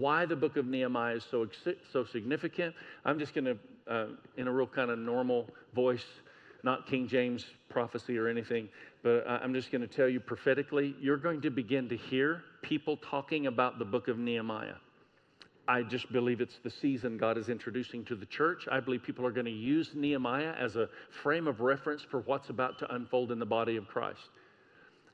why the book of Nehemiah is so, so significant. I'm just going to, uh, in a real kind of normal voice, not King James prophecy or anything, but I'm just going to tell you prophetically, you're going to begin to hear people talking about the book of Nehemiah. I just believe it's the season God is introducing to the church. I believe people are going to use Nehemiah as a frame of reference for what's about to unfold in the body of Christ.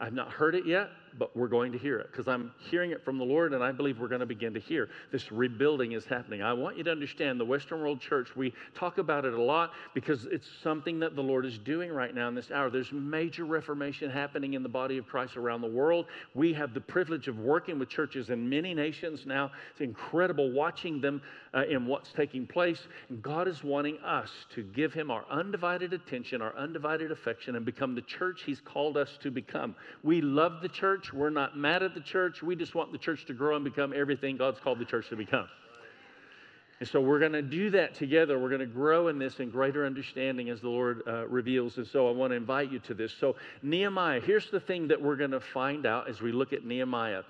I've not heard it yet, but we're going to hear it because I'm hearing it from the Lord and I believe we're going to begin to hear this rebuilding is happening. I want you to understand the Western World Church, we talk about it a lot because it's something that the Lord is doing right now in this hour. There's major reformation happening in the body of Christ around the world. We have the privilege of working with churches in many nations now. It's incredible watching them uh, in what's taking place. And God is wanting us to give Him our undivided attention, our undivided affection, and become the church He's called us to become. We love the church. We're not mad at the church. We just want the church to grow and become everything God's called the church to become. And so we're going to do that together. We're going to grow in this in greater understanding as the Lord uh, reveals. And so I want to invite you to this. So, Nehemiah, here's the thing that we're going to find out as we look at Nehemiah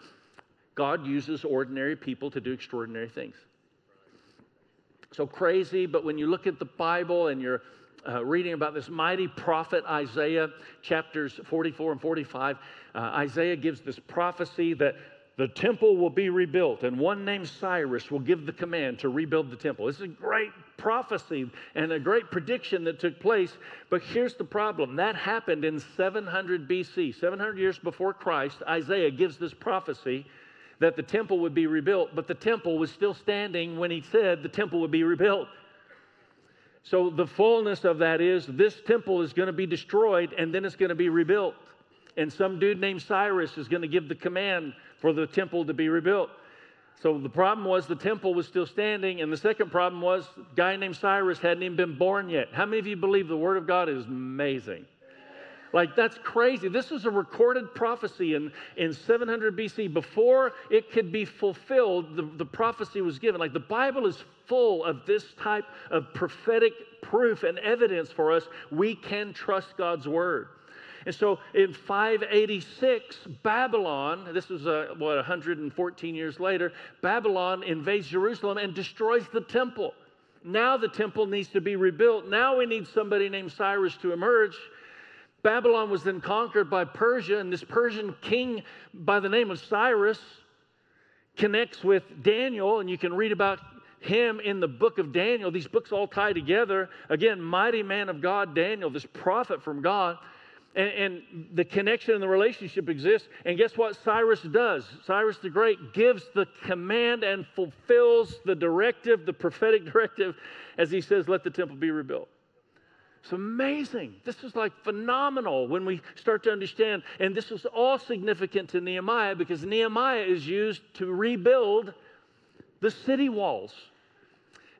God uses ordinary people to do extraordinary things. So crazy, but when you look at the Bible and you're uh, reading about this mighty prophet Isaiah, chapters 44 and 45, uh, Isaiah gives this prophecy that the temple will be rebuilt, and one named Cyrus will give the command to rebuild the temple. This is a great prophecy and a great prediction that took place. But here's the problem that happened in 700 BC, 700 years before Christ. Isaiah gives this prophecy that the temple would be rebuilt, but the temple was still standing when he said the temple would be rebuilt. So the fullness of that is this temple is going to be destroyed and then it's going to be rebuilt. And some dude named Cyrus is going to give the command for the temple to be rebuilt. So the problem was the temple was still standing, and the second problem was a guy named Cyrus hadn't even been born yet. How many of you believe the word of God is amazing? Like, that's crazy. This is a recorded prophecy in, in 700 BC. Before it could be fulfilled, the, the prophecy was given. Like, the Bible is full of this type of prophetic proof and evidence for us. We can trust God's word. And so in 586, Babylon, this was uh, what, 114 years later, Babylon invades Jerusalem and destroys the temple. Now the temple needs to be rebuilt. Now we need somebody named Cyrus to emerge Babylon was then conquered by Persia, and this Persian king by the name of Cyrus connects with Daniel, and you can read about him in the book of Daniel. These books all tie together. Again, mighty man of God, Daniel, this prophet from God. And, and, the connection and the relationship exists. And guess what Cyrus does? Cyrus the Great gives the command and fulfills the directive, the prophetic directive, as he says, let the temple be rebuilt. It's amazing. This is like phenomenal when we start to understand. And this is all significant to Nehemiah because Nehemiah is used to rebuild the city walls.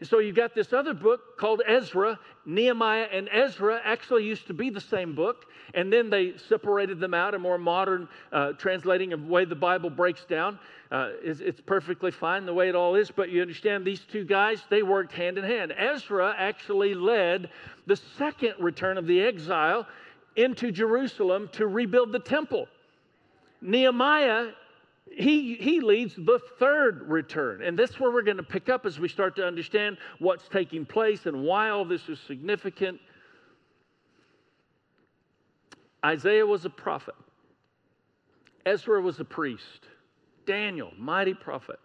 So you've got this other book called Ezra. Nehemiah and Ezra actually used to be the same book, and then they separated them out. A more modern uh, translating of the way the Bible breaks down. Uh, it's, it's perfectly fine the way it all is, but you understand these two guys, they worked hand in hand. Ezra actually led the second return of the exile into Jerusalem to rebuild the temple. Nehemiah he, he leads the third return. And that's where we're going to pick up as we start to understand what's taking place and why all this is significant. Isaiah was a prophet, Ezra was a priest, Daniel, mighty prophet,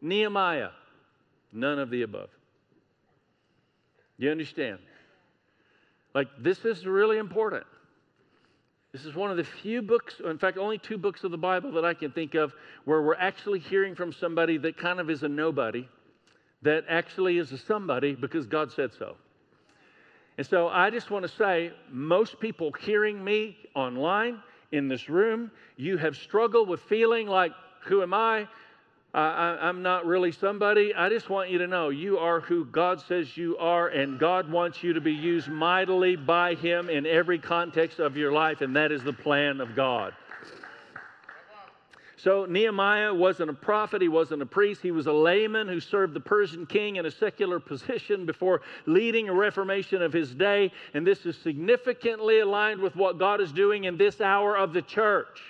Nehemiah, none of the above. You understand? Like, this is really important. This is one of the few books, in fact, only two books of the Bible that I can think of where we're actually hearing from somebody that kind of is a nobody, that actually is a somebody because God said so. And so I just want to say, most people hearing me online, in this room, you have struggled with feeling like, who am I? I, am not really somebody. I just want you to know you are who God says you are, and God wants you to be used mightily by Him in every context of your life, and that is the plan of God. So, Nehemiah wasn't a prophet, he wasn't a priest, he was a layman who served the Persian king in a secular position before leading a reformation of his day. And this is significantly aligned with what God is doing in this hour of the church.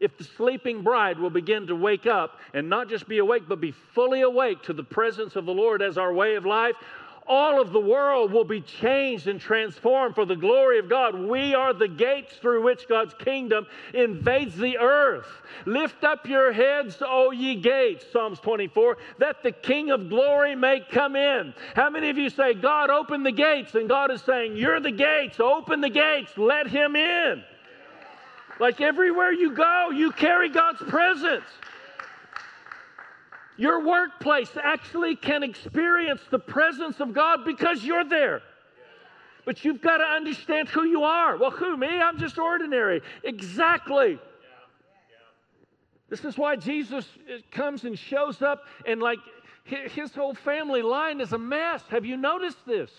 If the sleeping bride will begin to wake up and not just be awake, but be fully awake to the presence of the Lord as our way of life, all of the world will be changed and transformed for the glory of God. We are the gates through which God's kingdom invades the earth. Lift up your heads, O ye gates, Psalms 24, that the King of glory may come in. How many of you say, God, open the gates? And God is saying, You're the gates, open the gates, let him in. Like everywhere you go, you carry God's presence. Your workplace actually can experience the presence of God because you're there. But you've got to understand who you are. Well, who, me? I'm just ordinary. Exactly. This is why Jesus comes and shows up, and like his whole family line is a mess. Have you noticed this?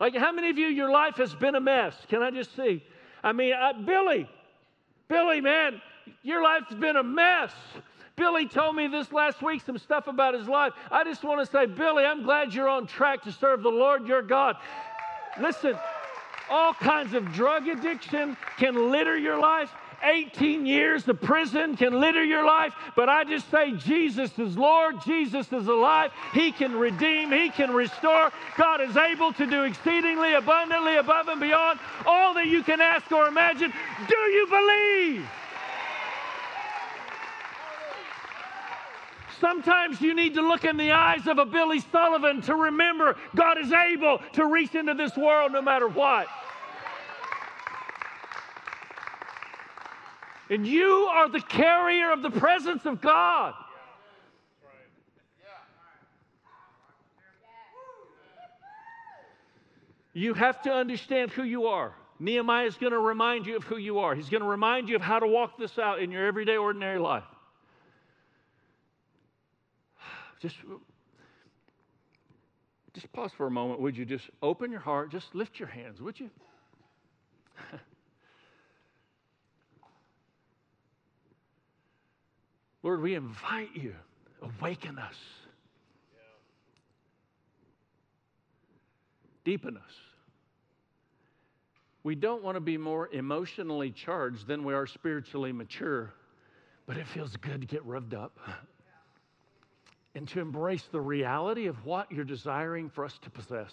Like, how many of you, your life has been a mess? Can I just see? I mean, uh, Billy, Billy, man, your life's been a mess. Billy told me this last week, some stuff about his life. I just want to say, Billy, I'm glad you're on track to serve the Lord your God. Listen, all kinds of drug addiction can litter your life. 18 years of prison can litter your life, but I just say Jesus is Lord, Jesus is alive. He can redeem, He can restore. God is able to do exceedingly abundantly above and beyond all that you can ask or imagine. Do you believe? Sometimes you need to look in the eyes of a Billy Sullivan to remember God is able to reach into this world no matter what. And you are the carrier of the presence of God. You have to understand who you are. Nehemiah is going to remind you of who you are. He's going to remind you of how to walk this out in your everyday, ordinary life. Just, just pause for a moment. Would you just open your heart? Just lift your hands, would you? Lord, we invite you, awaken us, deepen us. We don't want to be more emotionally charged than we are spiritually mature, but it feels good to get revved up and to embrace the reality of what you're desiring for us to possess.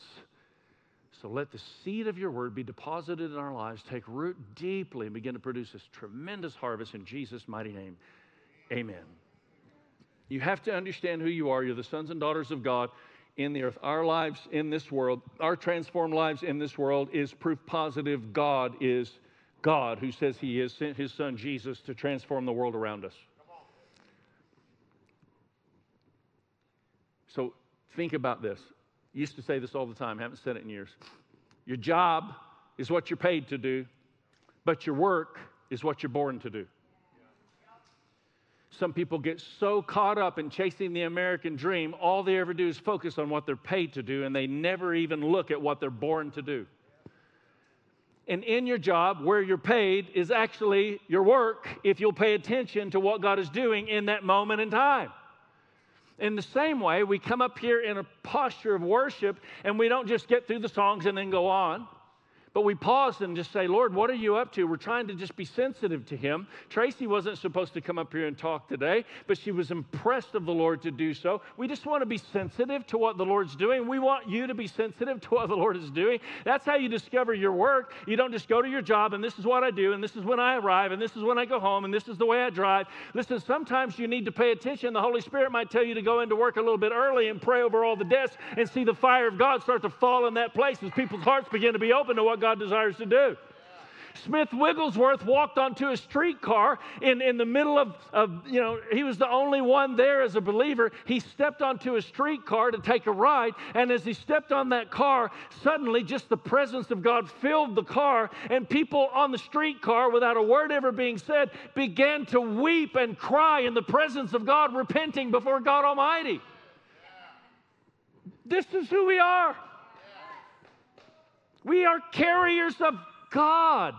So let the seed of your word be deposited in our lives, take root deeply, and begin to produce this tremendous harvest in Jesus' mighty name. Amen. You have to understand who you are. You're the sons and daughters of God in the earth. Our lives in this world, our transformed lives in this world, is proof positive God is God who says He has sent His Son Jesus to transform the world around us. So think about this. Used to say this all the time, haven't said it in years. Your job is what you're paid to do, but your work is what you're born to do. Some people get so caught up in chasing the American dream, all they ever do is focus on what they're paid to do, and they never even look at what they're born to do. And in your job, where you're paid, is actually your work if you'll pay attention to what God is doing in that moment in time. In the same way, we come up here in a posture of worship and we don't just get through the songs and then go on. But we pause and just say, Lord, what are you up to? We're trying to just be sensitive to Him. Tracy wasn't supposed to come up here and talk today, but she was impressed of the Lord to do so. We just want to be sensitive to what the Lord's doing. We want you to be sensitive to what the Lord is doing. That's how you discover your work. You don't just go to your job and this is what I do, and this is when I arrive, and this is when I go home, and this is the way I drive. Listen, sometimes you need to pay attention. The Holy Spirit might tell you to go into work a little bit early and pray over all the desks and see the fire of God start to fall in that place as people's hearts begin to be open to what God desires to do. Smith Wigglesworth walked onto a streetcar in, in the middle of, of, you know, he was the only one there as a believer. He stepped onto a streetcar to take a ride, and as he stepped on that car, suddenly just the presence of God filled the car, and people on the streetcar, without a word ever being said, began to weep and cry in the presence of God, repenting before God Almighty. This is who we are. We are carriers of God.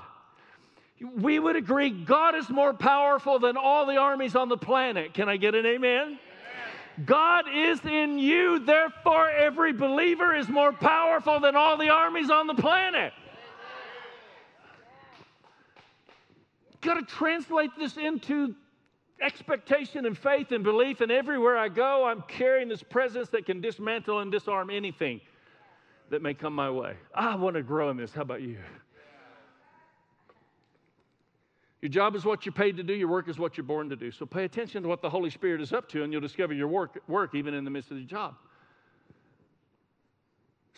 We would agree God is more powerful than all the armies on the planet. Can I get an amen? amen? God is in you, therefore, every believer is more powerful than all the armies on the planet. got to translate this into expectation and faith and belief. And everywhere I go, I'm carrying this presence that can dismantle and disarm anything that may come my way. I want to grow in this. How about you? Your job is what you're paid to do, your work is what you're born to do. So pay attention to what the Holy Spirit is up to, and you'll discover your work, work even in the midst of the job.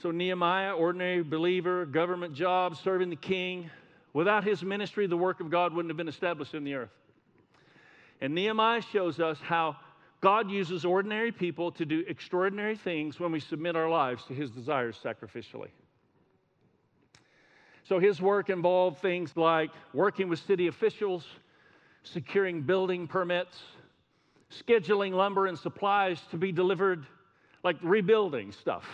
So, Nehemiah, ordinary believer, government job, serving the king. Without his ministry, the work of God wouldn't have been established in the earth. And Nehemiah shows us how God uses ordinary people to do extraordinary things when we submit our lives to his desires sacrificially. So his work involved things like working with city officials, securing building permits, scheduling lumber and supplies to be delivered, like rebuilding stuff.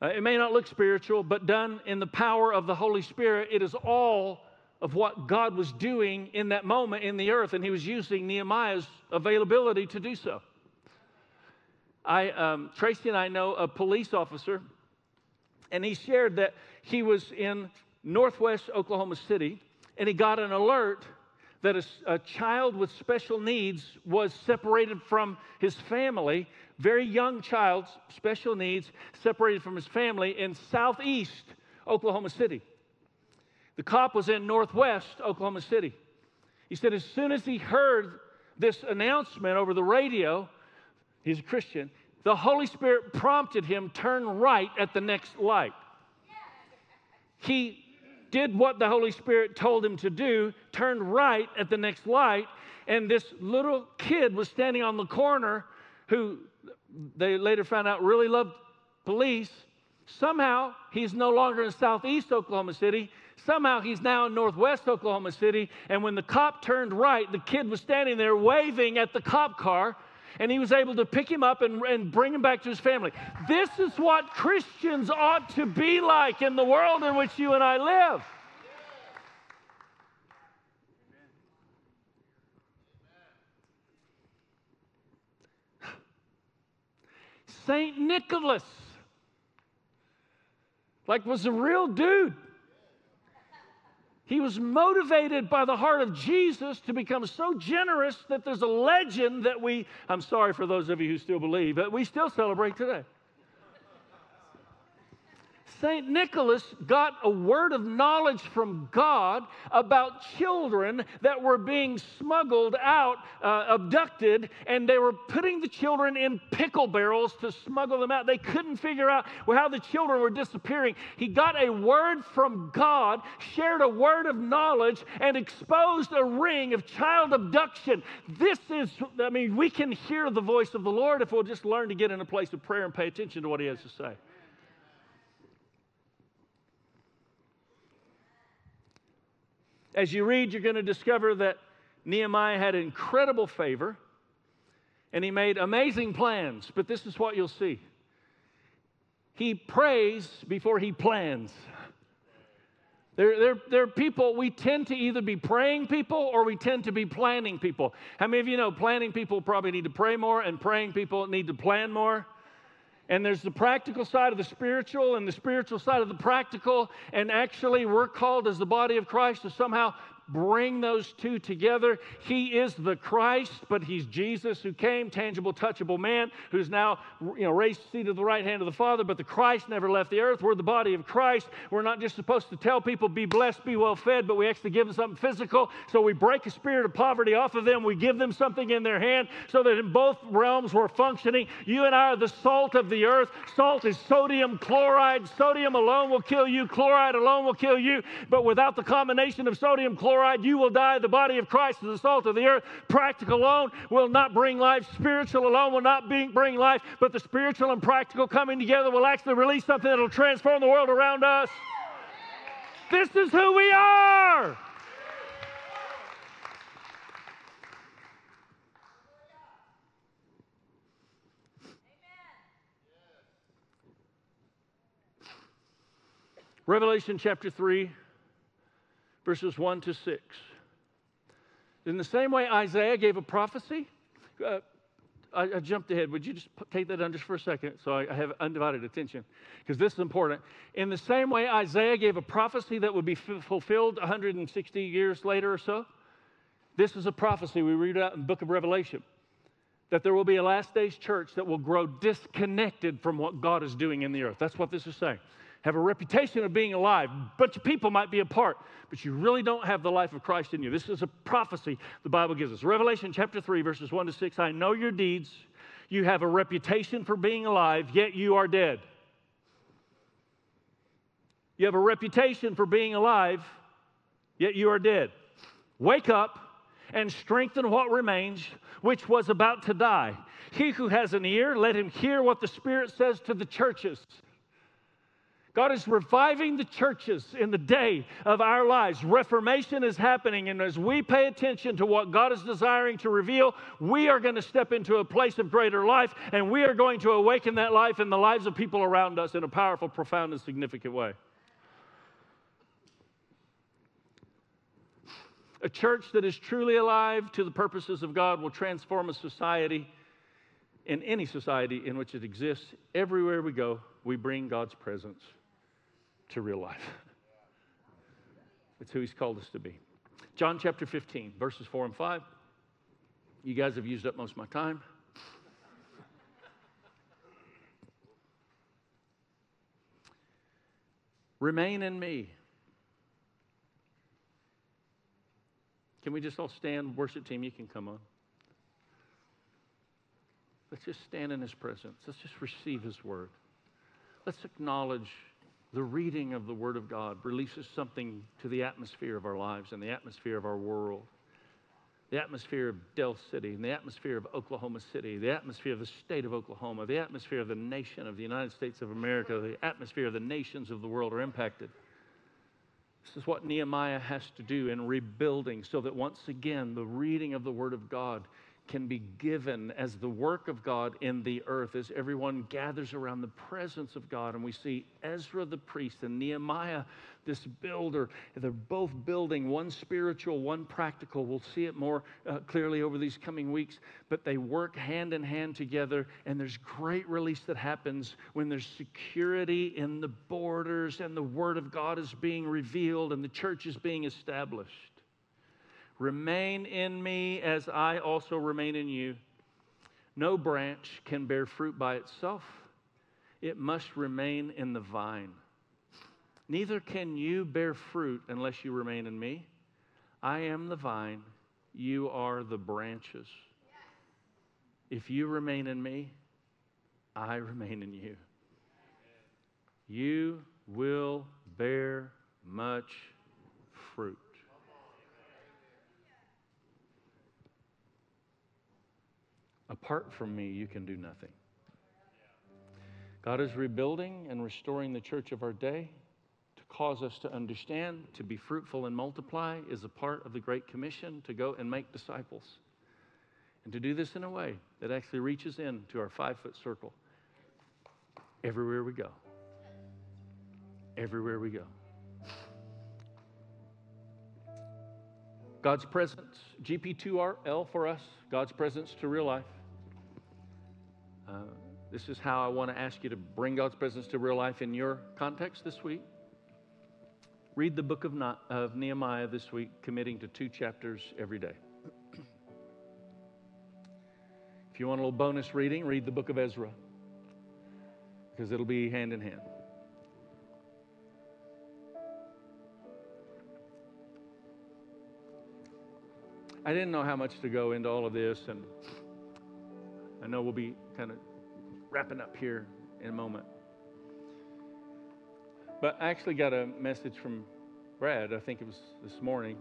Uh, it may not look spiritual, but done in the power of the Holy Spirit, it is all of what God was doing in that moment in the earth, and he was using Nehemiah's availability to do so. I, um, Tracy and I know a police officer, and he shared that he was in northwest Oklahoma City and he got an alert that a, a, child with special needs was separated from his family, very young child, special needs, separated from his family in southeast Oklahoma City. The cop was in northwest Oklahoma City. He said, as soon as he heard this announcement over the radio, he's a Christian, the Holy Spirit prompted him turn right at the next light he did what the Holy Spirit told him to do, turned right at the next light, and this little kid was standing on the corner who they later found out really loved police. Somehow he's no longer in southeast Oklahoma City. Somehow he's now in northwest Oklahoma City. And when the cop turned right, the kid was standing there waving at the cop car and he was able to pick him up and, and bring him back to his family. This is what Christians ought to be like in the world in which you and I live. St. Nicholas, like, was a real dude. He was motivated by the heart of Jesus to become so generous that there's a legend that we, I'm sorry for those of you who still believe, but we still celebrate today. St. Nicholas got a word of knowledge from God about children that were being smuggled out, uh, abducted, and they were putting the children in pickle barrels to smuggle them out. They couldn't figure out how the children were disappearing. He got a word from God, shared a word of knowledge, and exposed a ring of child abduction. This is, I mean, we can hear the voice of the Lord if we'll just learn to get in a place of prayer and pay attention to what He has to say. As you read, you're going to discover that Nehemiah had incredible favor and he made amazing plans, but this is what you'll see. He prays before he plans. There, there, there are people, we tend to either be praying people or we tend to be planning people. How many of you know planning people probably need to pray more and praying people need to plan more? And there's the practical side of the spiritual and the spiritual side of the practical. And actually, we're called as the body of Christ to somehow bring those two together. He is the Christ, but he's Jesus who came, tangible, touchable man, who's now you know, raised seated at the right hand of the Father. But the Christ never left the earth. We're the body of Christ. We're not just supposed to tell people, be blessed, be well fed, but we actually give them something physical. So we break a spirit of poverty off of them. We give them something in their hand so that in both realms we're functioning. You and I are the salt of the earth. Salt is sodium chloride. Sodium alone will kill you, chloride alone will kill you. But without the combination of sodium chloride, chloride, you will die. The body of Christ is the salt of the earth. Practical alone will not bring life. Spiritual alone will not bring life. But the spiritual and practical coming together will actually release something that will transform the world around us. This is who we are. Revelation chapter 3 verses 1 to 6. In the same way Isaiah gave a prophecy, uh, I, I jumped ahead. Would you just take that just for a second so I, I have undivided attention? Because this is important. In the same way, Isaiah gave a prophecy that would be f- fulfilled 160 years later or so. This is a prophecy we read out in the book of Revelation that there will be a last days church that will grow disconnected from what God is doing in the earth. That's what this is saying have a reputation of being alive. A bunch of people might be apart, but you really don't have the life of Christ in you. This is a prophecy the Bible gives us. Revelation chapter 3, verses 1 to 6 I know your deeds. You have a reputation for being alive, yet you are dead. You have a reputation for being alive, yet you are dead. Wake up and strengthen what remains, which was about to die. He who has an ear, let him hear what the Spirit says to the churches. God is reviving the churches in the day of our lives. Reformation is happening, and as we pay attention to what God is desiring to reveal, we are going to step into a place of greater life, and we are going to awaken that life in the lives of people around us in a powerful, profound, and significant way. A church that is truly alive to the purposes of God will transform a society in any society in which it exists. Everywhere we go, we bring God's presence to real life. It's who He's called us to be. John chapter 15, verses 4 and 5. You guys have used up most of my time. Remain in me. Can we just all stand? Worship team, you can come on. Let's just stand in His presence. Let's just receive His word. Let's acknowledge the reading of the Word of God releases something to the atmosphere of our lives and the atmosphere of our world, the atmosphere of Del City, and the atmosphere of Oklahoma City, the atmosphere of the state of Oklahoma, the atmosphere of the nation of the United States of America, the atmosphere of the nations of the world are impacted. This is what Nehemiah has to do in rebuilding so that once again the reading of the Word of God can be given as the work of God in the earth as everyone gathers around the presence of God. And we see Ezra the priest and Nehemiah, this builder. They're both building, one spiritual, one practical. We'll see it more uh, clearly over these coming weeks. But they work hand in hand together, and there's great release that happens when there's security in the borders and the Word of God is being revealed and the church is being established. Remain in me as I also remain in you. No branch can bear fruit by itself, it must remain in the vine. Neither can you bear fruit unless you remain in me. I am the vine, you are the branches. If you remain in me, I remain in you. You will bear much fruit. Apart from me, you can do nothing. God is rebuilding and restoring the church of our day to cause us to understand to be fruitful and multiply is a part of the Great Commission to go and make disciples. And to do this in a way that actually reaches into our five foot circle everywhere we go. Everywhere we go. God's presence, GP2RL for us, God's presence to real life. Uh, this is how I want to ask you to bring God's presence to real life in your context this week. Read the book of, of Nehemiah this week, committing to two chapters every day. if you want a little bonus reading, read the book of Ezra, because it'll be hand in hand. I didn't know how much to go into all of this, and I know we'll be kind of wrapping up here in a moment. But I actually got a message from Brad, I think it was this morning,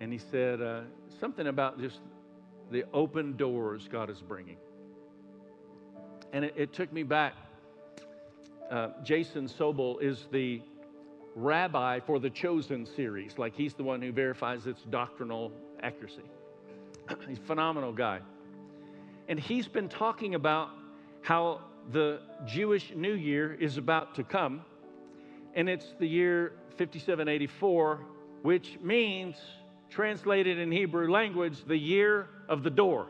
and he said uh, something about just the open doors God is bringing. And it, it took me back. Uh, Jason Sobel is the rabbi for the Chosen series. Like he's the one who verifies its doctrinal accuracy. he's a phenomenal guy. And he's been talking about how the Jewish New Year is about to come. And it's the year 5784, which means, translated in Hebrew language, the year of the door.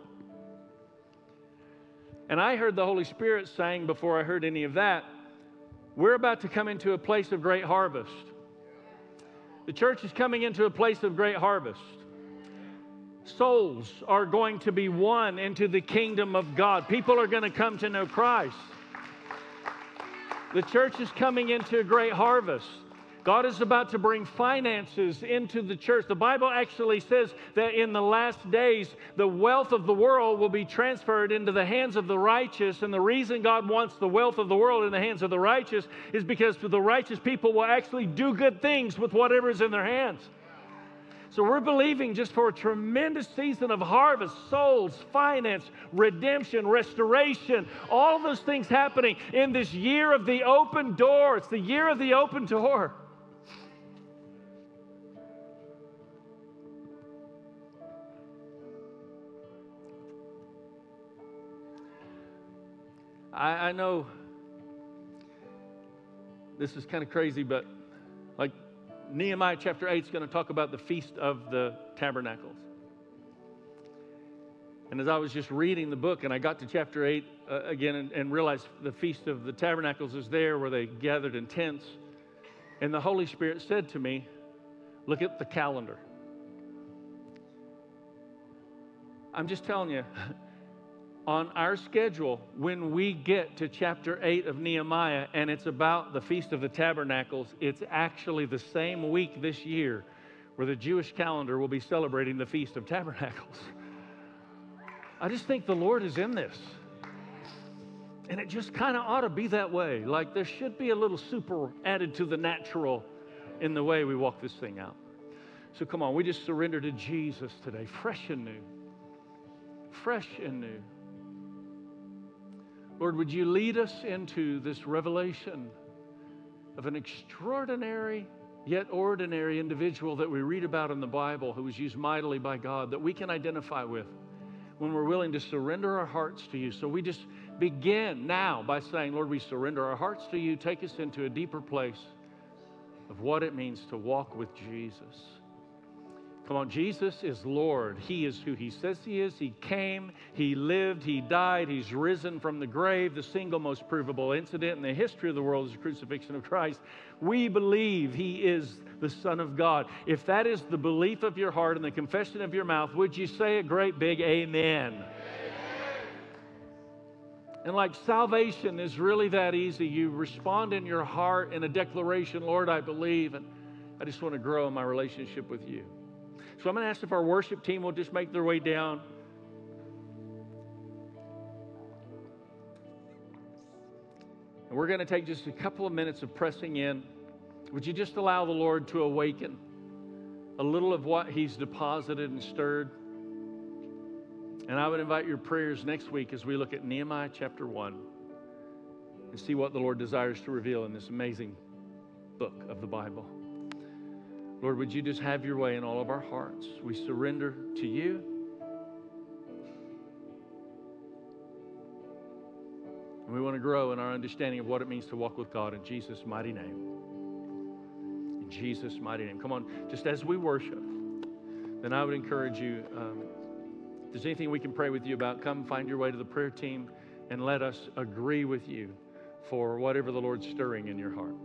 And I heard the Holy Spirit saying before I heard any of that, we're about to come into a place of great harvest. The church is coming into a place of great harvest. Souls are going to be won into the kingdom of God. People are going to come to know Christ. The church is coming into a great harvest. God is about to bring finances into the church. The Bible actually says that in the last days, the wealth of the world will be transferred into the hands of the righteous. And the reason God wants the wealth of the world in the hands of the righteous is because the righteous people will actually do good things with whatever is in their hands. So we're believing just for a tremendous season of harvest, souls, finance, redemption, restoration, all those things happening in this year of the open door. It's the year of the open door. I, I know this is kind of crazy, but Nehemiah chapter 8 is going to talk about the Feast of the Tabernacles. And as I was just reading the book and I got to chapter 8 uh, again and, and realized the Feast of the Tabernacles is there where they gathered in tents. And the Holy Spirit said to me, Look at the calendar. I'm just telling you, on our schedule when we get to chapter 8 of Nehemiah and it's about the Feast of the Tabernacles, it's actually the same week this year where the Jewish calendar will be celebrating the Feast of Tabernacles. I just think the Lord is in this. And it just kind of ought to be that way. Like there should be a little super added to the natural in the way we walk this thing out. So come on, we just surrender to Jesus today, fresh and new. Fresh and new. Lord, would you lead us into this revelation of an extraordinary yet ordinary individual that we read about in the Bible who was used mightily by God that we can identify with when we're willing to surrender our hearts to you. So we just begin now by saying, Lord, we surrender our hearts to you. Take us into a deeper place of what it means to walk with Jesus. Come on, Jesus is Lord. He is who He says He is. He came, He lived, He died, He's risen from the grave. The single most provable incident in the history of the world is the crucifixion of Christ. We believe He is the Son of God. If that is the belief of your heart and the confession of your mouth, would you say a great big amen? amen. And like salvation is really that easy. You respond in your heart in a declaration, Lord, I believe, and I just want to grow in my relationship with you. So I'm going to ask if our worship team will just make their way down. And we're going to take just a couple of minutes of pressing in. Would you just allow the Lord to awaken a little of what He's deposited and stirred? And I would invite your prayers next week as we look at Nehemiah chapter 1 and see what the Lord desires to reveal in this amazing book of the Bible. Lord, would you just have your way in all of our hearts? We surrender to you. And we want to grow in our understanding of what it means to walk with God in Jesus' mighty name. In Jesus' mighty name. Come on, just as we worship, then I would encourage you um, if there's anything we can pray with you about, come find your way to the prayer team and let us agree with you for whatever the Lord's stirring in your heart.